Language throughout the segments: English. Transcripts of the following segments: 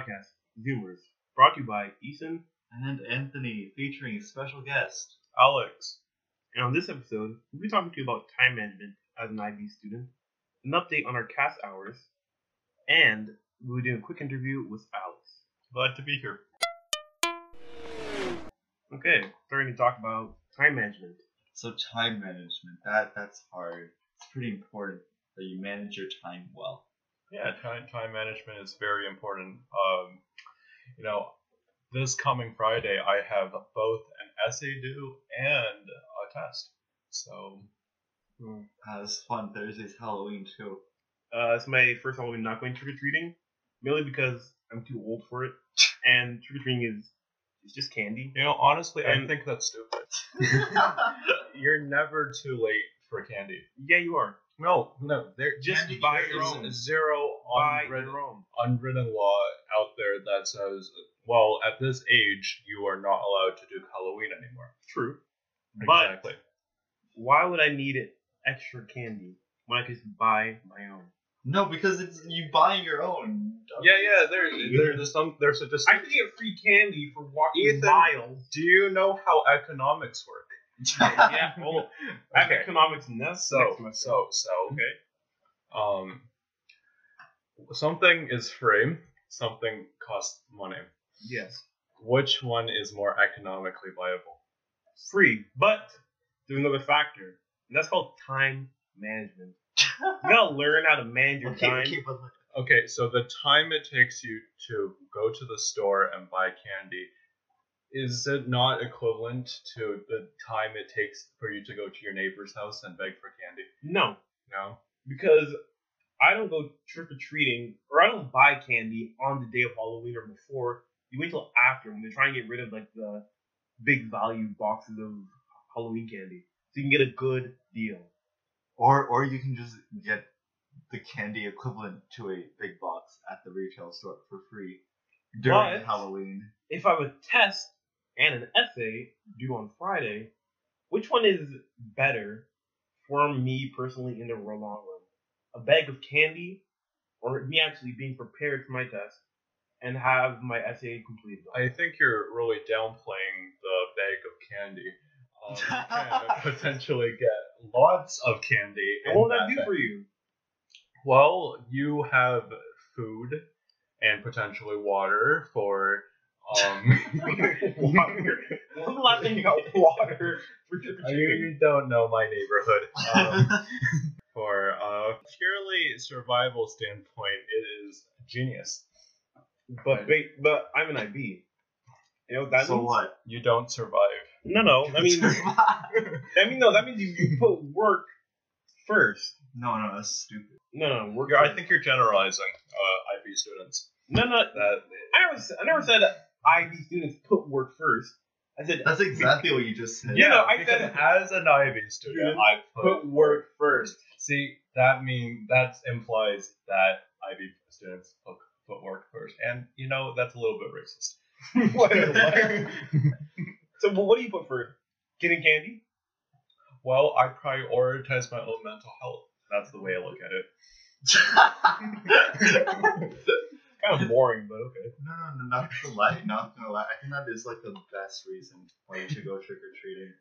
podcast, Zoomers, brought to you by Ethan. And Anthony, featuring a special guest. Alex. And on this episode, we'll be talking to you about time management as an IB student, an update on our CAS hours, and we'll be doing a quick interview with Alex. Glad to be here. Okay, starting to talk about time management. So time management, that that's hard. It's pretty important that you manage your time well. Yeah, time, time management is very important. Um, you know, this coming Friday, I have both an essay due and a test. So, Hmm. Uh, it's fun. Thursday's Halloween too. Uh, it's my first Halloween not going trick or treating, mainly because I'm too old for it, and trick or treating is it's just candy. you know, honestly, I think that's stupid. You're never too late for candy. Yeah, you are. No, no, there Just candy- buy your is own. Zero Buy unwritten, your own. unwritten law out there that says, well, at this age, you are not allowed to do Halloween anymore. True. But- Exactly. Why would I need it extra candy when I could just buy my own? no, because it's you buying your own. Yeah, yeah. There, there's some. There's a I distinction. could get free candy for walking Ethan. miles. Do you know how economics work? Yeah, well, I have Okay. economics next. So, next semester. so, so. okay. Um, something is free. Something costs money. Yes, Which one is more economically viable? free, but there's another factor, and that's called time management. You gotta learn how to manage your okay, time. okay, Okay, so the time it takes you to go to the store and buy candy, is it not equivalent to the time it takes for you to go to your neighbor's house and beg for candy? No, No? because I don't go trick or treating or I don't buy candy on the day of Halloween or before. You wait till after when they try and get rid of like the big value boxes of Halloween candy, so you can get a good deal. or or you can just get the candy equivalent to a big box at the retail store for free during But- Halloween. If I would test and an essay due on Friday, which one is better for me personally in the long run? A bag of candy or me actually being prepared for my test and have my essay completed? I think you're really downplaying the bag of candy. Um, you can potentially get lots of candy. And what will that do bag. for you? Well, you have food and potentially water for um. water. When was the last time you water for trick or treating? you don't know my neighborhood. Um, for uh, purely survival standpoint, it is genius. But wait, but I'm an IB. You know what that so means? what? You don't survive. No, no. I mean, I mean, no. That means you, you put work first. no, no, that's stupid. No, no, work. You're, I think you're generalizing uh, IB students. no, no. That I never, s- I never said IB students put work first. I said That's exactly what you just said. Yeah, no, I said- as an IB student, I put put work first. See, that mean that implies that IB students put, put work first, and you know that's a little bit racist. What- what? so, well, what do you put first? Getting candy? Well, I prioritize my own mental health. That's the way I look at it. Kind of boring, but okay. No, no, no, not gonna lie, not gonna lie. I think that is like the best reason why you should go trick or treating.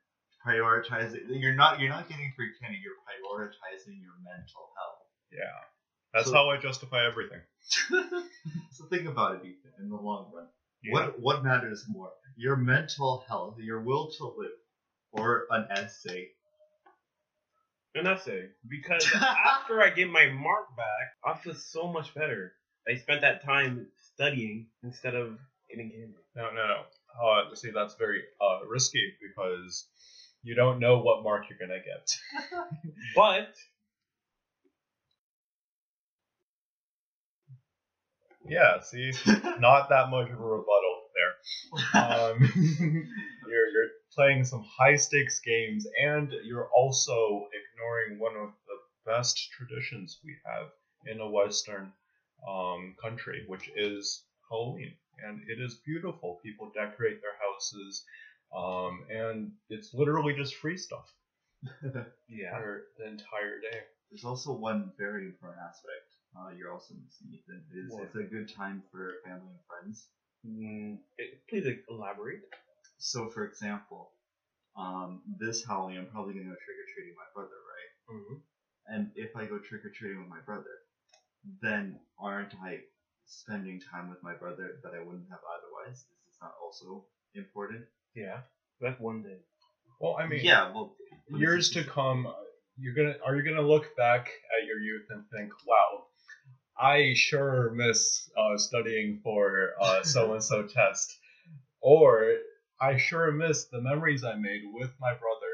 Prioritize it. You're not, you're not getting free candy. You're prioritizing your mental health. Yeah, that's So- how I justify everything. so think about it, Ethan. In the long run, Yeah. what what matters more? Your mental health, your will to live, or an essay? An essay. Because after I get my mark back, I feel so much better. I spent that time studying instead of getting candy. No, no, no. Uh, see, that's very uh, risky because you don't know what mark you're gonna get. But Yeah, see, not that much of a rebuttal there. Um, you're you're playing some high stakes games, and you're also ignoring one of the best traditions we have in a Western um, country, which is Halloween, and it is beautiful. People decorate their houses, um, and it's literally just free stuff yeah, for the entire day. There's also one very important aspect. uh, you're also missing Ethan. It's, What? it's a good time for family and friends. Mm, eh, please elaborate. So, for example, um, this Halloween, I'm probably gonna go trick or treating with my brother, right? Mm-hmm. And if I go trick or treating with my brother, then aren't I spending time with my brother that I wouldn't have otherwise? Is this not also important? Yeah, that's one day. Well, I mean, yeah, well, years to come, you're gonna are you gonna look back at your youth and think, wow, I sure miss uh, studying for uh, so and so test, or I sure miss the memories I made with my brother,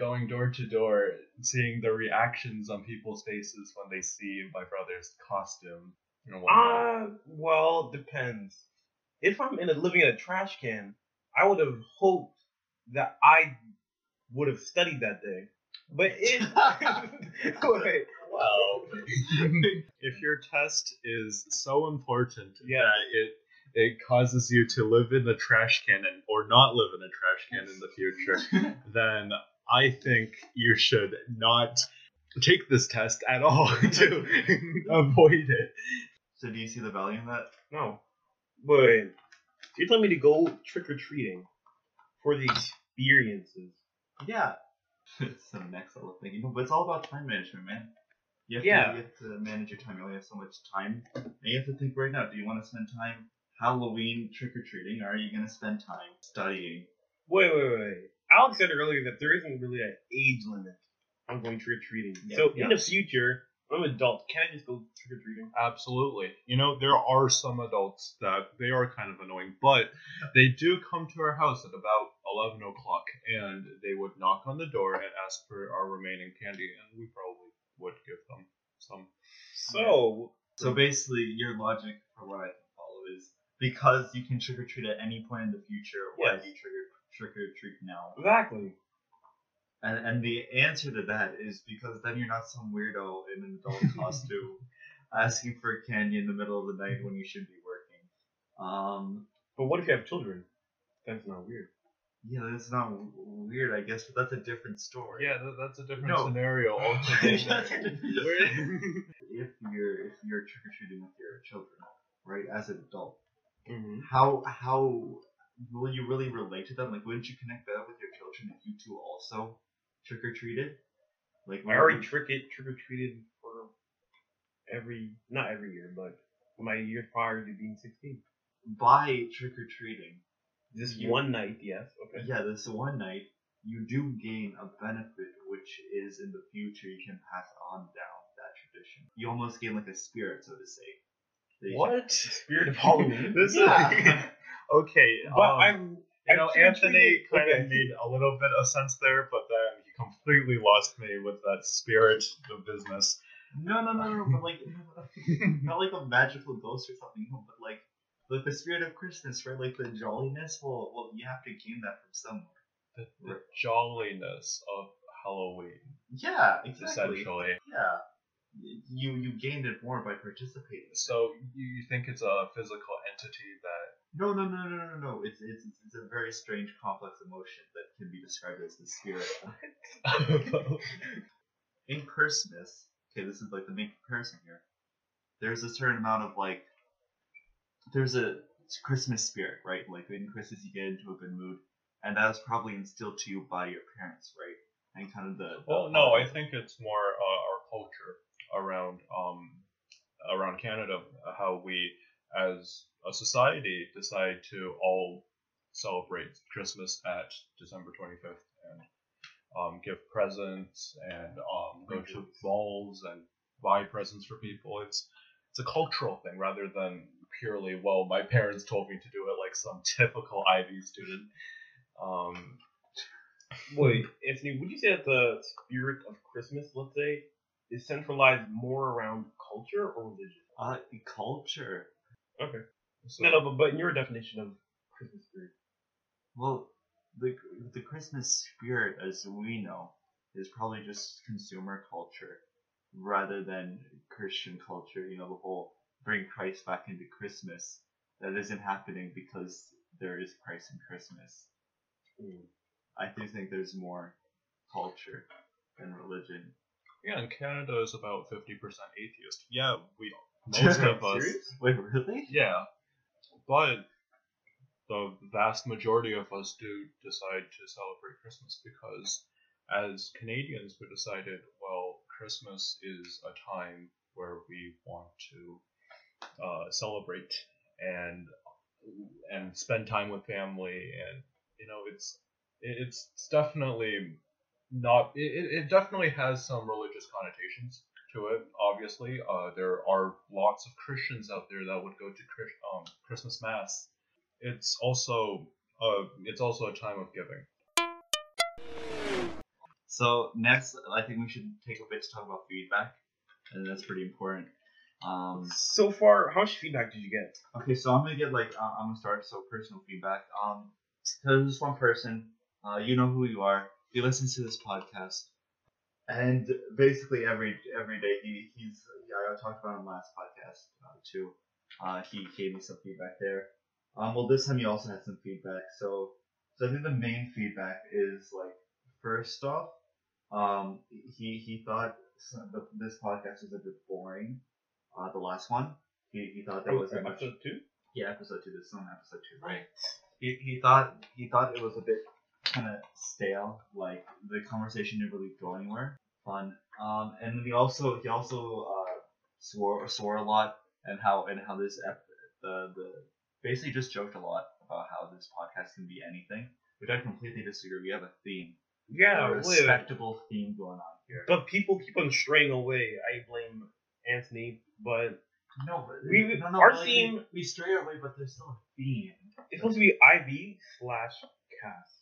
going door to door, seeing the reactions on people's faces when they see my brother's costume. And whatnot. Ah, well, depends. If I'm in a, living in a trash can, I would have hoped that I would have studied that day. But it. wait, Well, if your test is so important Yeah. that it it causes you to live in the trash can and, or not live in a trash can in the future, then I think you should not take this test at all to avoid it. So, do you see the value in that? no. Wait. You're telling me to go trick or treating for the experiences? Yeah. it's the next level thing. You know, but it's all about time management, man. You have, Yeah. to, you have to manage your time. You only have so much time. And you have to think right now do you want to spend time Halloween trick or treating, or are you going to spend time studying? Wait, wait, wait. Alex said earlier that there isn't really an age limit on going trick or treating. Yeah. So in the future, when I'm an adult, can I just go trick or treating? Absolutely. You know, there are some adults that they are kind of annoying, but they do come to our house at about 11 o'clock and they would knock on the door and ask for our remaining candy, and we probably would give them some. So So basically, your logic for what I can follow is because you can trick or treat at any point in the future, why Yes. do you trick or, trick or treat now? exactly. And, and the answer to that is because then you're not some weirdo in an adult costume asking for candy in the middle of the night when you should be working. Um, But what if you have children? That's not weird. yeah, that's not w- weird, I guess, but that's a different story. Yeah, that, that's a different No. scenario altogether. if you're if you're trick or treating with your children, right, as an adult, Mm-hmm. how how will you really relate to them? Like, wouldn't you connect better with your children if you two also trick or treated? Like, I already trick it trick or treated for every not every year, but my years prior to being sixteen. by trick or treating. This You- one night, yes. Okay. Yeah, this one night you do gain a benefit, which is in the future you can pass on down that tradition. You almost gain like a spirit, so to say. that you can- what? Spirit of Halloween. This Yeah. is okay. But um, I'm You know, I'm Anthony kind okay. of made a little bit of sense there, but then he completely lost me with that spirit of business. No, no, no, no, but like not like a magical ghost or something, but like like the spirit of Christmas, right? Like the jolliness. Well, well, you have to gain that from somewhere. The, the jolliness of Halloween, Yeah, exactly. essentially. Yeah, you you gained it more by participating. So you you think it's a physical entity that No, no, no, no, no, no. It's it's it's- a very strange, complex emotion that can be described as the spirit. Of in Christmas, okay, this is like the main comparison here. There's a certain amount of like, there's a Christmas spirit, right? Like in Christmas, you get into a good mood, and that was probably instilled to you by your parents, right? And kind of the. the Well, no, I think it's more uh, our culture around um around Canada, how we as a society decide to all celebrate Christmas at December 25th and um, give presents and um, go to balls and buy presents for people. It's it's a cultural thing rather than purely well, my parents told me to do it like some typical IB student. Um, Wait, Anthony, would you say that the spirit of Christmas, let's say, is centralized more around culture or religion? uh, culture. Okay. so- No, no, but, but in your definition of Christmas spirit. Well, the the Christmas spirit, as we know, is probably just consumer culture rather than Christian culture. You know, the whole bring Christ back into Christmas. That isn't happening because there is Christ in Christmas. Mm. I do think there's more culture than religion. Yeah, and Canada is about fifty percent atheist. Yeah, we most of us. Serious? Wait, really? Yeah, but the vast majority of us do decide to celebrate Christmas because, as Canadians, we decided, well, Christmas is a time where we want to uh, celebrate and and spend time with family, and you know, it's it's definitely not. It, it it definitely has some religious connotations to it. Obviously, uh, there are lots of Christians out there that would go to Chris, um, Christmas mass. It's also uh, it's also a time of giving. So next, I think we should take a bit to talk about feedback, and that's pretty important. Um, So far, how much feedback did you get? okay, so I'm gonna get like uh, I'm gonna start so personal feedback. Um, there's this one person, uh, you know who you are. He listens to this podcast, and basically every every day he he's yeah, I talked about him last podcast uh, too. Uh, he gave me some feedback there. Um, well, this time he also had some feedback. So, so I think the main feedback is like first off, um, he he thought some, the, this podcast was a bit boring. Uh, the last one, he, he thought there Oh, much. episode two? Yeah, episode two. This is on episode two, right? He, he thought he thought it was a bit kind of stale. Like the conversation didn't really go anywhere. Fun. Um, and he also he also uh, swore swore a lot and how and how this ep- the the basically just joked a lot about how this podcast can be anything, which I completely disagree. We have a theme, Yeah, a respectable theme going on here. but people keep on straying away. I blame Anthony, but No, but We- no, no, our like, theme- we, we stray away, but there's still a theme. it's supposed to be IB slash CAS.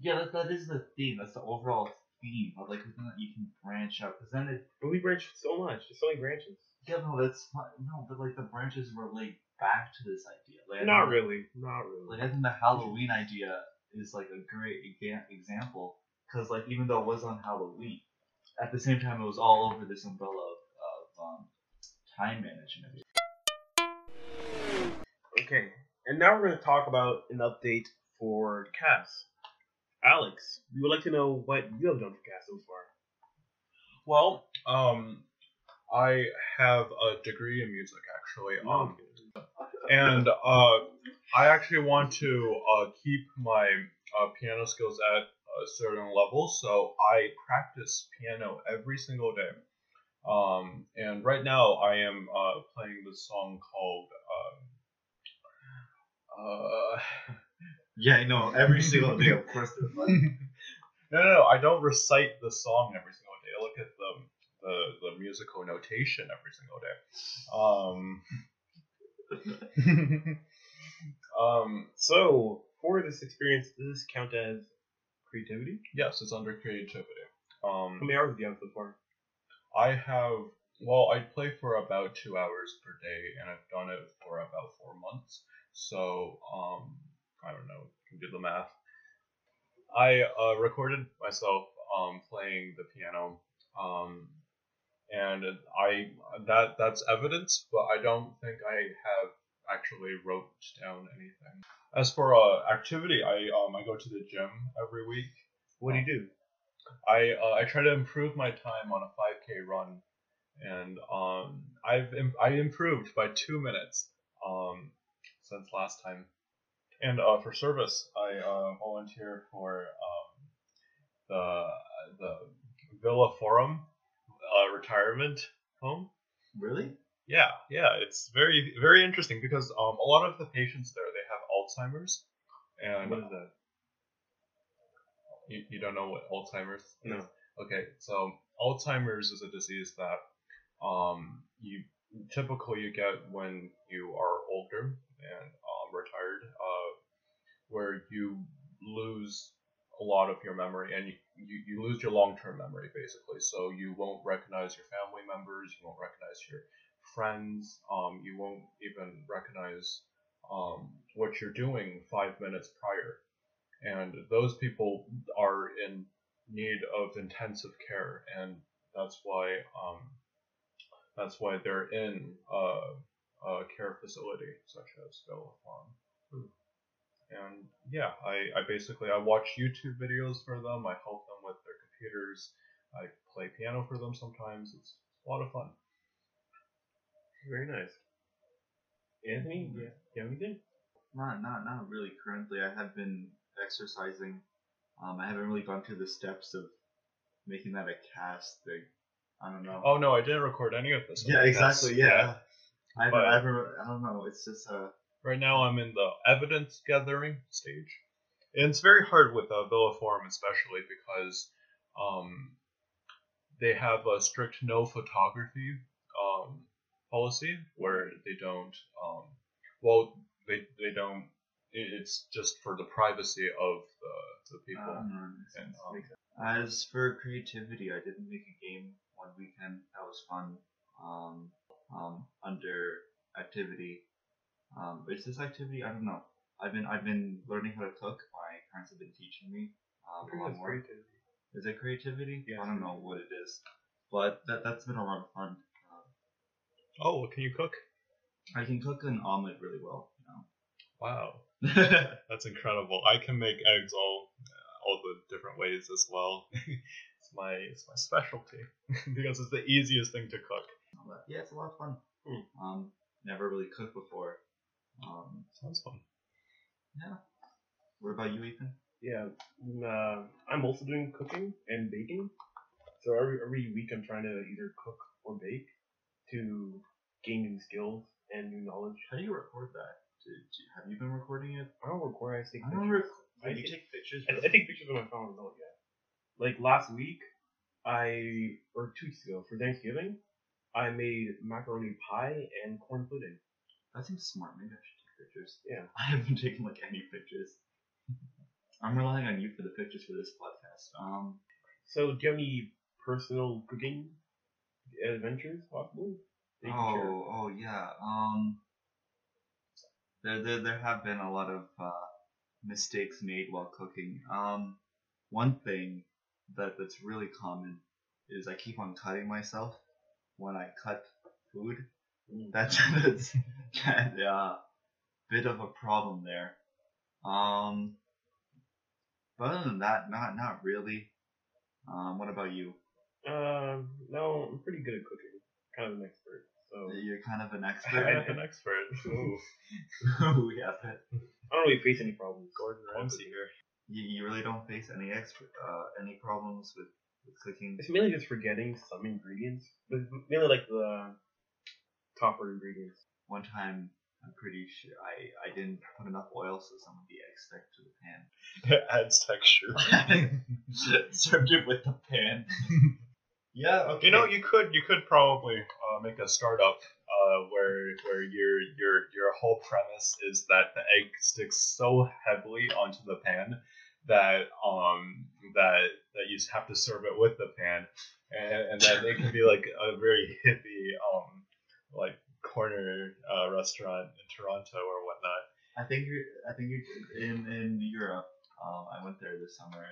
Yeah, that, that is the theme. That's the overall theme. But like, within that you can branch out because then it. But we branch so much. There's so many branches. Yeah, no, that's fine. No, but like the branches relate back to this idea. Like, Not really. Not really. Like I think the Halloween idea is like a great exa- example because like even though it was on Halloween, at the same time it was all over this umbrella of, of um, time management. Okay, and now we're going to talk about an update for CAS. Alex, we would like to know what you have done for CAS so far. Well, um, I have a degree in music actually. Um, and uh, I actually want to uh, keep my uh, piano skills at a certain level, so I practice piano every single day. Um, and right now I am uh, playing this song called. Um, uh, Yeah, I know. Every single day, of course. There's like, no, no, no, I don't recite the song every single day. I look at the the, the musical notation every single day. Um, um, So, for this experience, does this count as creativity? yes, it's under creativity. How Um, many hours have you done so far? I have well, I play for about two hours per day, and I've done it for about four months. So, um, I don't know, you can do the math. I uh, recorded myself um, playing the piano, um, and I that that's evidence, but I don't think I have actually wrote down anything. As for uh, activity, I um, I go to the gym every week. What do you do? I uh, I try to improve my time on a 5K run, and um, I've Im- I improved by two minutes um, since last time. And uh, for service, I uh, volunteer for um, the the Villa Forum uh, retirement home. really? Yeah, yeah, it's very very interesting because um, a lot of the patients there they have Alzheimer's, and What is that? you, you don't know what Alzheimer's is? No. Okay, so Alzheimer's is a disease that um, you typically you get when you are older and retired, uh, where you lose a lot of your memory and you, you, you lose your long-term memory basically. So you won't recognize your family members, you won't recognize your friends, um, you won't even recognize um, what you're doing five minutes prior. And those people are in need of intensive care, and that's why um, that's why they're in a, a care facility such as Villa Farm. And yeah, I, I basically I watch YouTube videos for them. I help them with their computers. I play piano for them sometimes. It's a lot of fun. Very nice. Anthony, yeah, you have anything? Not, not, not really. Currently, I have been exercising. Um, I haven't really gone through the steps of making that a CAS thing. I don't know. Oh no, I didn't record any of this. yeah, exactly. Yeah. I haven't, But- I. I don't know. It's just uh. Right now, I'm in the evidence gathering stage, and it's very hard with uh, Villa Forum, especially because um, they have a strict no photography um, policy where they don't. Um, well, they they don't. It's just for the privacy of the, the people. um, and, um, As for creativity, I didn't make a game one weekend. That was fun. Um, um, under activity, um, is this activity? I don't know. I've been I've been learning how to cook. My parents have been teaching me um, a lot more. creativity. Is it creativity? Yes. I don't know what it is, but that that's been a lot of fun. Um, oh, can you cook? I can cook an omelet really well. Wow, You know? that's incredible. I can make eggs all all the different ways as well. it's my it's my specialty because it's the easiest thing to cook. But yeah, it's a lot of fun. Hmm. Um, never really cooked before. Um, Sounds fun. yeah. What about you, Ethan? Yeah, mm, uh, I'm also doing cooking and baking. So every every week I'm trying to either cook or bake to gain new skills and new knowledge. How do you record that? Do, do, have you been recording it? I don't record. I take I pictures. don't rec- I you take- take pictures. I, I take pictures of my phone. No, yeah. Like last week, I or two weeks ago for Thanksgiving, I made macaroni pie and corn pudding. That seems smart. Maybe I should take pictures. Yeah. I haven't taken like any pictures. I'm relying on you for the pictures for this podcast. Um, So, do you have any personal cooking adventures, possibly? that you can share? oh, oh yeah. Um, there, there, there have been a lot of uh, mistakes made while cooking. Um, one thing that that's really common is I keep on cutting myself when I cut food. Mm. That's that's that, uh, bit of a problem there. Um, but other than that, not not really. Um, what about you? Um, no, I'm pretty good at cooking. Kind of an expert. So You're kind of an expert. I'm an expert. Ooh, but I don't really face any problems. Gordon Ramsay here. you, you really don't face any expert uh any problems with cooking. It's mainly just forgetting some ingredients, but mainly like the topper ingredients. One time, I'm pretty sure I I didn't put enough oil, so some of the eggs stuck to the pan. It adds texture. Served it with the pan. yeah, okay. You know, you could you could probably uh, make a startup uh, where where your your your whole premise is that the egg sticks so heavily onto the pan that um that that you have to serve it with the pan, and, and that it can be like a very hippie um like corner uh, restaurant in Toronto or whatnot. I think you're, I think you're in in Europe. Um, I went there this summer.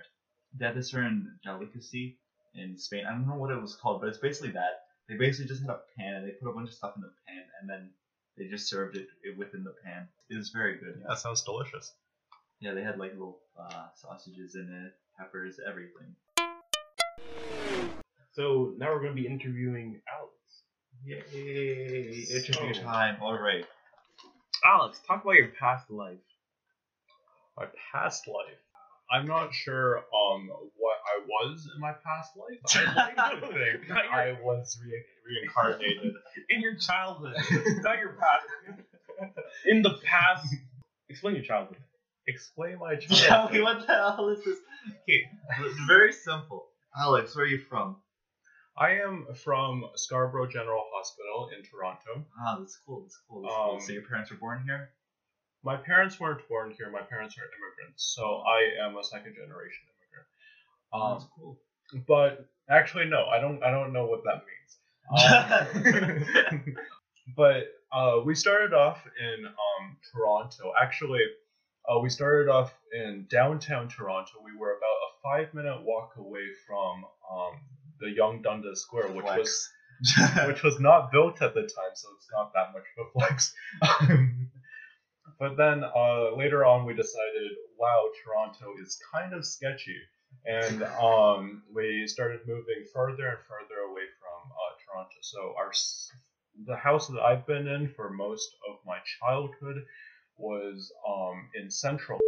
They had this certain delicacy in Spain. I don't know what it was called, but it's basically that. They basically just had a pan and they put a bunch of stuff in the pan and then they just served it, it within the pan. It was very good. Yeah, sounds delicious. Yeah, they had like little uh, sausages in it, peppers, everything. So now we're going to be interviewing Alex. Yay! Interview So- time. All right. Alex, talk about your past life. My past life. I'm not sure um what I was in my past life. I like to think your- I was re- reincarnated. In your childhood, not your past. In the past, explain your childhood. Explain my Tell childhood. me what the hell is this? Okay, very simple. Alex, where are you from? I am from Scarborough General Hospital in Toronto. Ah, that's cool. That's cool. That's cool. Um, So your parents were born here? My parents weren't born here. My parents are immigrants, so I am a second generation immigrant. Um, that's cool. but actually, no, I don't. I don't know what that means. Um, but uh, we started off in um, Toronto. Actually, uh, we started off in downtown Toronto. We were about a five-minute walk away from um, the Yonge-Dundas Square, which was which was not built at the time, so it's not that much of a flex. but then uh, later on, we decided, wow, Toronto is kind of sketchy, and um, we started moving further and further away from uh, Toronto. So our the house that I've been in for most of my childhood was um, in Central,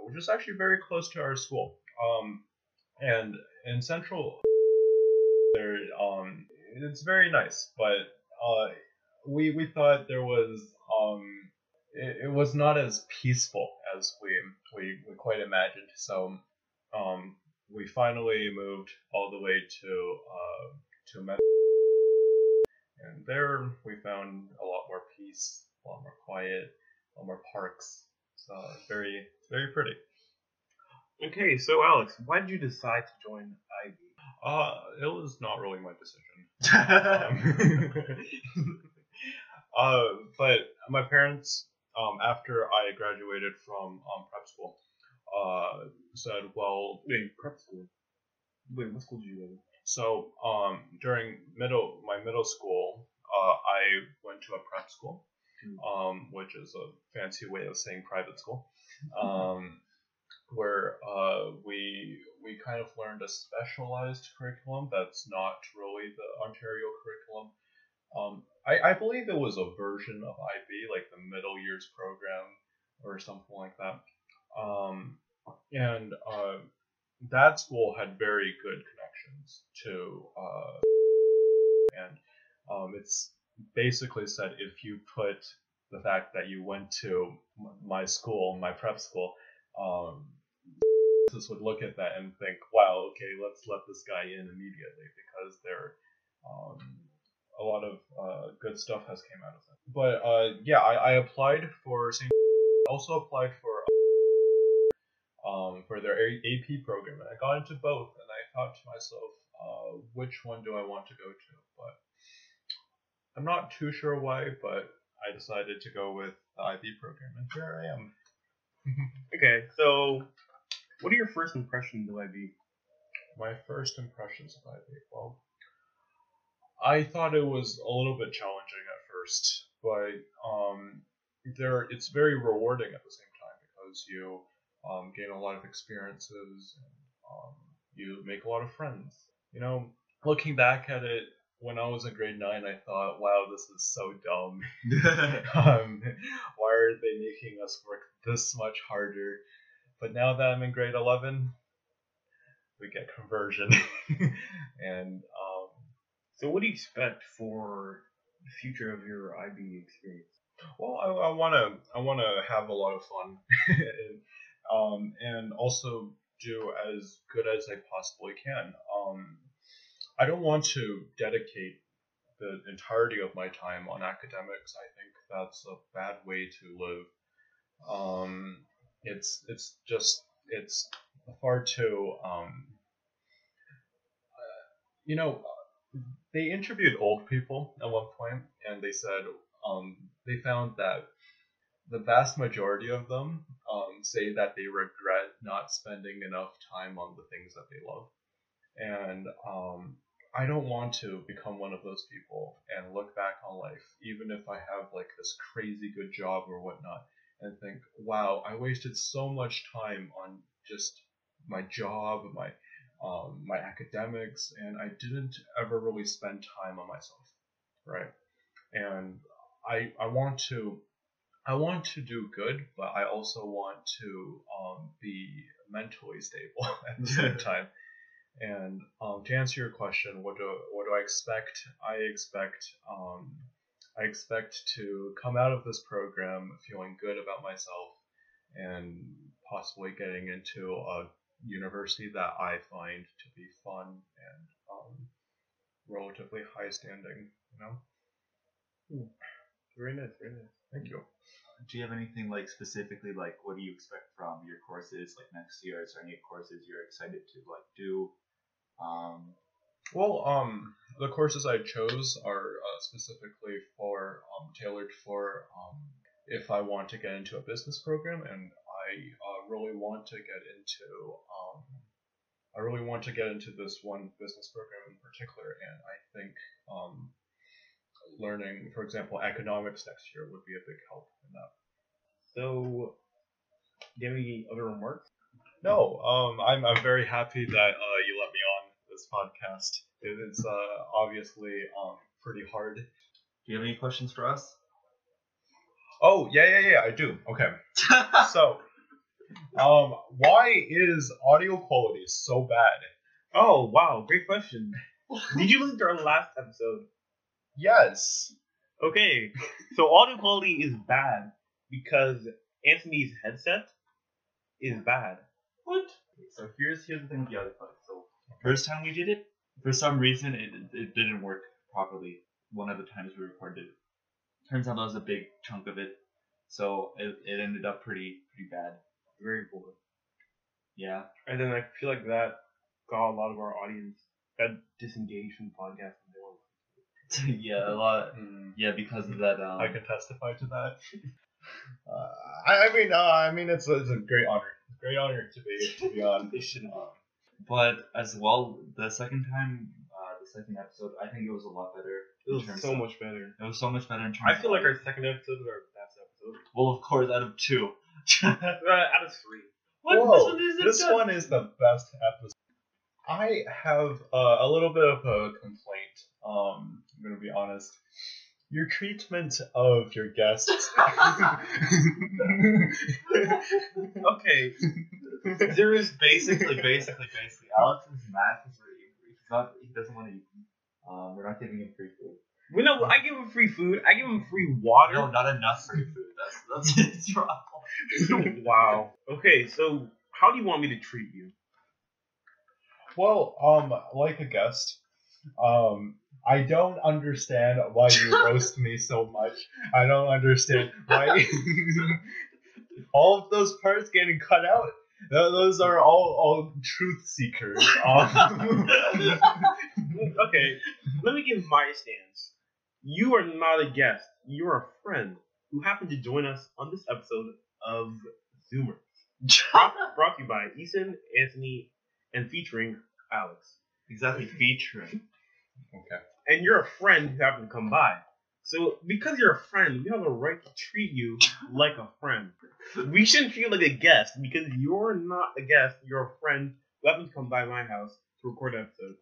which is actually very close to our school. Um, and in Central, there um, it's very nice, but uh, we we thought there was um, it, it was not as peaceful as we we, we quite imagined. So um, we finally moved all the way to uh, to Met, and there we found a lot more peace, a lot more quiet, more parks. So it's very it's very pretty. Okay, so Alex, why did you decide to join IB? Uh, it was not really my decision. Um, uh, but my parents, um, after I graduated from um, prep school, uh, said, well, Wait, prep school. Wait, what school did you go to? so um, during middle my middle school, uh, I went to a prep school, um, which is a fancy way of saying private school, um, where uh, we we kind of learned a specialized curriculum that's not really the Ontario curriculum. Um, I, I believe it was a version of IB, like the middle years program or something like that. Um, and uh, that school had very good connections to, uh, and um, it's basically said if you put the fact that you went to my school, my prep school, um, this would look at that and think, wow, okay, let's let this guy in immediately because there, um, a lot of uh, good stuff has came out of it. But uh, yeah, I, I applied for St. Also applied for um, for their AP program, and I got into both. And I thought to myself, uh, which one do I want to go to? But I'm not too sure why, but I decided to go with the IB program, and here I am. Okay, so what are your first impressions of IB? My first impressions of IB. Well, I thought it was a little bit challenging at first, but um, there it's very rewarding at the same time because you um, gain a lot of experiences and um, you make a lot of friends. You know, looking back at it when I was in grade nine, I thought, "Wow, this is so dumb. um, why are they making us work this much harder?" But now that I'm in grade eleven, we get conversion, and um, So what do you expect for the future of your IB experience? Well, I, I wanna I wanna have a lot of fun, and, um, and also do as good as I possibly can. Um, I don't want to dedicate the entirety of my time on academics. I think that's a bad way to live. Um, it's it's just it's far too um, you know they interviewed old people at one point and they said um, they found that the vast majority of them um, say that they regret not spending enough time on the things that they love and um, i don't want to become one of those people and look back on life even if i have like this crazy good job or whatnot and think wow i wasted so much time on just my job my um, my academics and i didn't ever really spend time on myself right? And i i want to i want to do good but i also want to um, be mentally stable at the same time and um, to answer your question what do what do i expect i expect um, i expect to come out of this program feeling good about myself and possibly getting into a university that I find to be fun and um, relatively high standing. You know. Very nice, very nice. Thank you. Do you have anything like specifically like what do you expect from your courses like next year? Is there any courses you're excited to like do? Um, Well, um, the courses I chose are uh, specifically for um, tailored for um, if I want to get into a business program, and I uh, really want to get into um, I really want to get into this one business program in particular, and I think um, learning, for example, economics next year would be a big help in that. So, do you have any other remarks? No, um, I'm I'm very happy that uh, you let me on this podcast. It is uh, obviously um, pretty hard. Do you have any questions for us? Oh yeah yeah yeah I do. Okay, so um, why is audio quality so bad? Oh wow, great question. Did you listen to our last episode? Yes. Okay, so audio quality is bad because Anthony's headset is bad. What? So here's here's the thing with the other part. First time we did it, for some reason it it didn't work properly. One of the times we recorded it. Turns out that was a big chunk of it. So it, it ended up pretty pretty bad. Very poor. Yeah. And then I feel like that got a lot of our audience that disengaged from the podcast. and they were- yeah, a lot Mm, yeah, because of that um I can testify to that. Uh, I, I mean, uh, I mean, it's a, it's a great honor. Great honor to be to be on. They should have. But as well the second time uh, the second episode I think it was a lot better. It was so of- much better. It was so much better in terms. I feel of like our second episode was our best episode. well, of course, out of two. Uh, out of three. What? Whoa, This one isn't this done. one is the best episode. I have uh, a little bit of a complaint. Um, I'm gonna be honest. Your treatment of your guests. Okay. there is basically, basically, basically, Alex's math is really he's not he doesn't want to eat. Um, we're not giving him free food. Well, no, I give him free food. I give him free water. No, not enough free food. That's that's his problem. wow. Okay, so how do you want me to treat you? well, um, like a guest, um, I don't understand why you roast me so much. I don't understand why all of those parts getting cut out. Those are all, all truth seekers. Um, Okay, let me give my stance. You are not a guest. You are a friend who happened to join us on this episode of Zoomer. Brought, brought to you by Ethan, Anthony, and featuring Alex. exactly, featuring. Okay. And you're a friend who happened to come by. So because you're a friend, we have a right to treat you like a friend. We shouldn't treat you like a guest because you're not a guest. You're a friend who happened to come by my house to record an episode.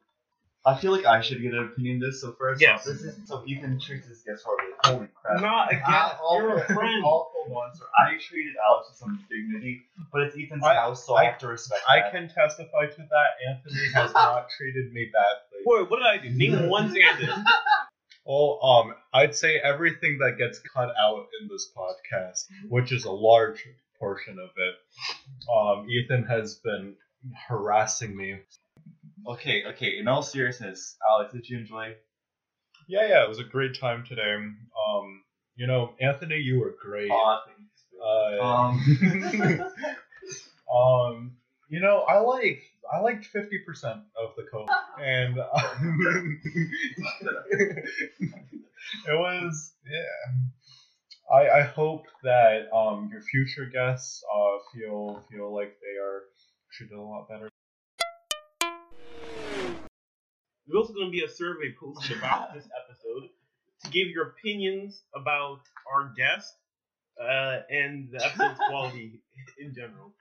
I feel like I should get an opinion on this. So first Yes. off, this is so Ethan treats his guests horribly. Holy crap! Not a guest. Ah, You're a awful- friend. Awful ones. I treated Alex with some dignity, but it's Ethan's I- house, so I, I- have to respect I that. can testify to that. Anthony has not treated me badly. Wait, what did I do? Name one thing I did. Well, um, I'd say everything that gets cut out in this podcast, which is a large portion of it, um, Ethan has been harassing me. Okay, okay. In all seriousness, Alex, did you enjoy? Yeah, yeah, it was a great time today. Um, you know, Anthony, you were great. Aw, thanks. Uh, Um, um, you know, I like I liked fifty percent of the code, and um, it was yeah. I I hope that um your future guests uh feel feel like they are treated a lot better. There's also going to be a survey posted about this episode to give your opinions about our guest uh, and the episode's quality in general.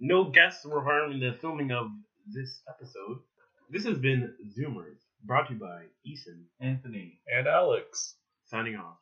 No guests were harmed in the filming of this episode. This has been Zoomers, brought to you by Ethan, Anthony. And Alex. signing off.